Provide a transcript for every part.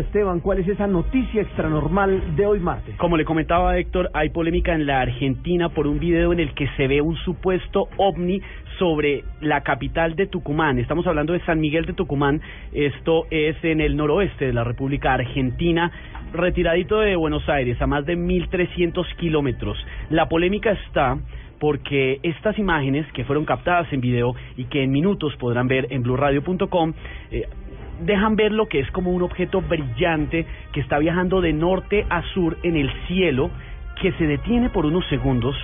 Esteban, ¿cuál es esa noticia extranormal de hoy martes? Como le comentaba Héctor, hay polémica en la Argentina por un video en el que se ve un supuesto ovni sobre la capital de Tucumán. Estamos hablando de San Miguel de Tucumán. Esto es en el noroeste de la República Argentina, retiradito de Buenos Aires, a más de 1.300 kilómetros. La polémica está porque estas imágenes que fueron captadas en video y que en minutos podrán ver en blurradio.com dejan ver lo que es como un objeto brillante que está viajando de norte a sur en el cielo, que se detiene por unos segundos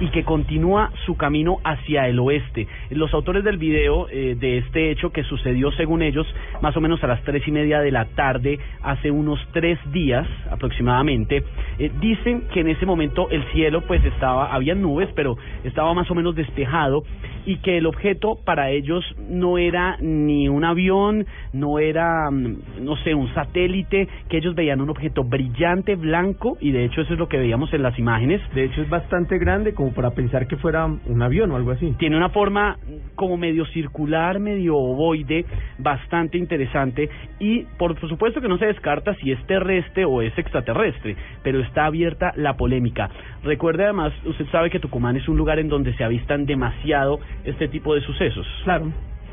y que continúa su camino hacia el oeste. Los autores del video eh, de este hecho que sucedió según ellos más o menos a las tres y media de la tarde hace unos tres días aproximadamente eh, dicen que en ese momento el cielo pues estaba había nubes pero estaba más o menos despejado y que el objeto para ellos no era ni un avión, no era, mm, no sé, un satélite, que ellos veían un objeto brillante, blanco, y de hecho eso es lo que veíamos en las imágenes. De hecho es bastante grande como para pensar que fuera un avión o algo así. Tiene una forma como medio circular, medio ovoide, bastante interesante, y por supuesto que no se descarta si es terrestre o es extraterrestre, pero está abierta la polémica. Recuerde además, usted sabe que Tucumán es un lugar en donde se avistan demasiado este tipo de sucesos.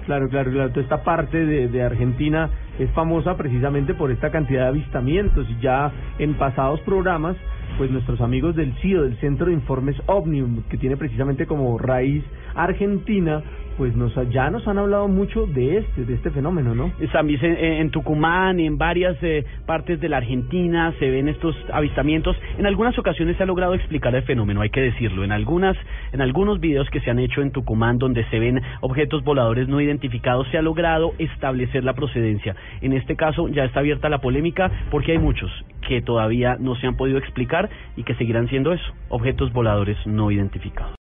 Claro, claro, claro. Toda esta parte de, de Argentina es famosa precisamente por esta cantidad de avistamientos y ya en pasados programas, pues nuestros amigos del CIO, del Centro de Informes Omnium, que tiene precisamente como raíz Argentina, pues nos ya nos han hablado mucho de este de este fenómeno, ¿no? San Vicente, en Tucumán, en varias eh, partes de la Argentina se ven estos avistamientos. En algunas ocasiones se ha logrado explicar el fenómeno, hay que decirlo. En algunas, en algunos videos que se han hecho en Tucumán donde se ven objetos voladores no identificados se ha logrado establecer la procedencia. En este caso ya está abierta la polémica porque hay muchos que todavía no se han podido explicar y que seguirán siendo eso, objetos voladores no identificados.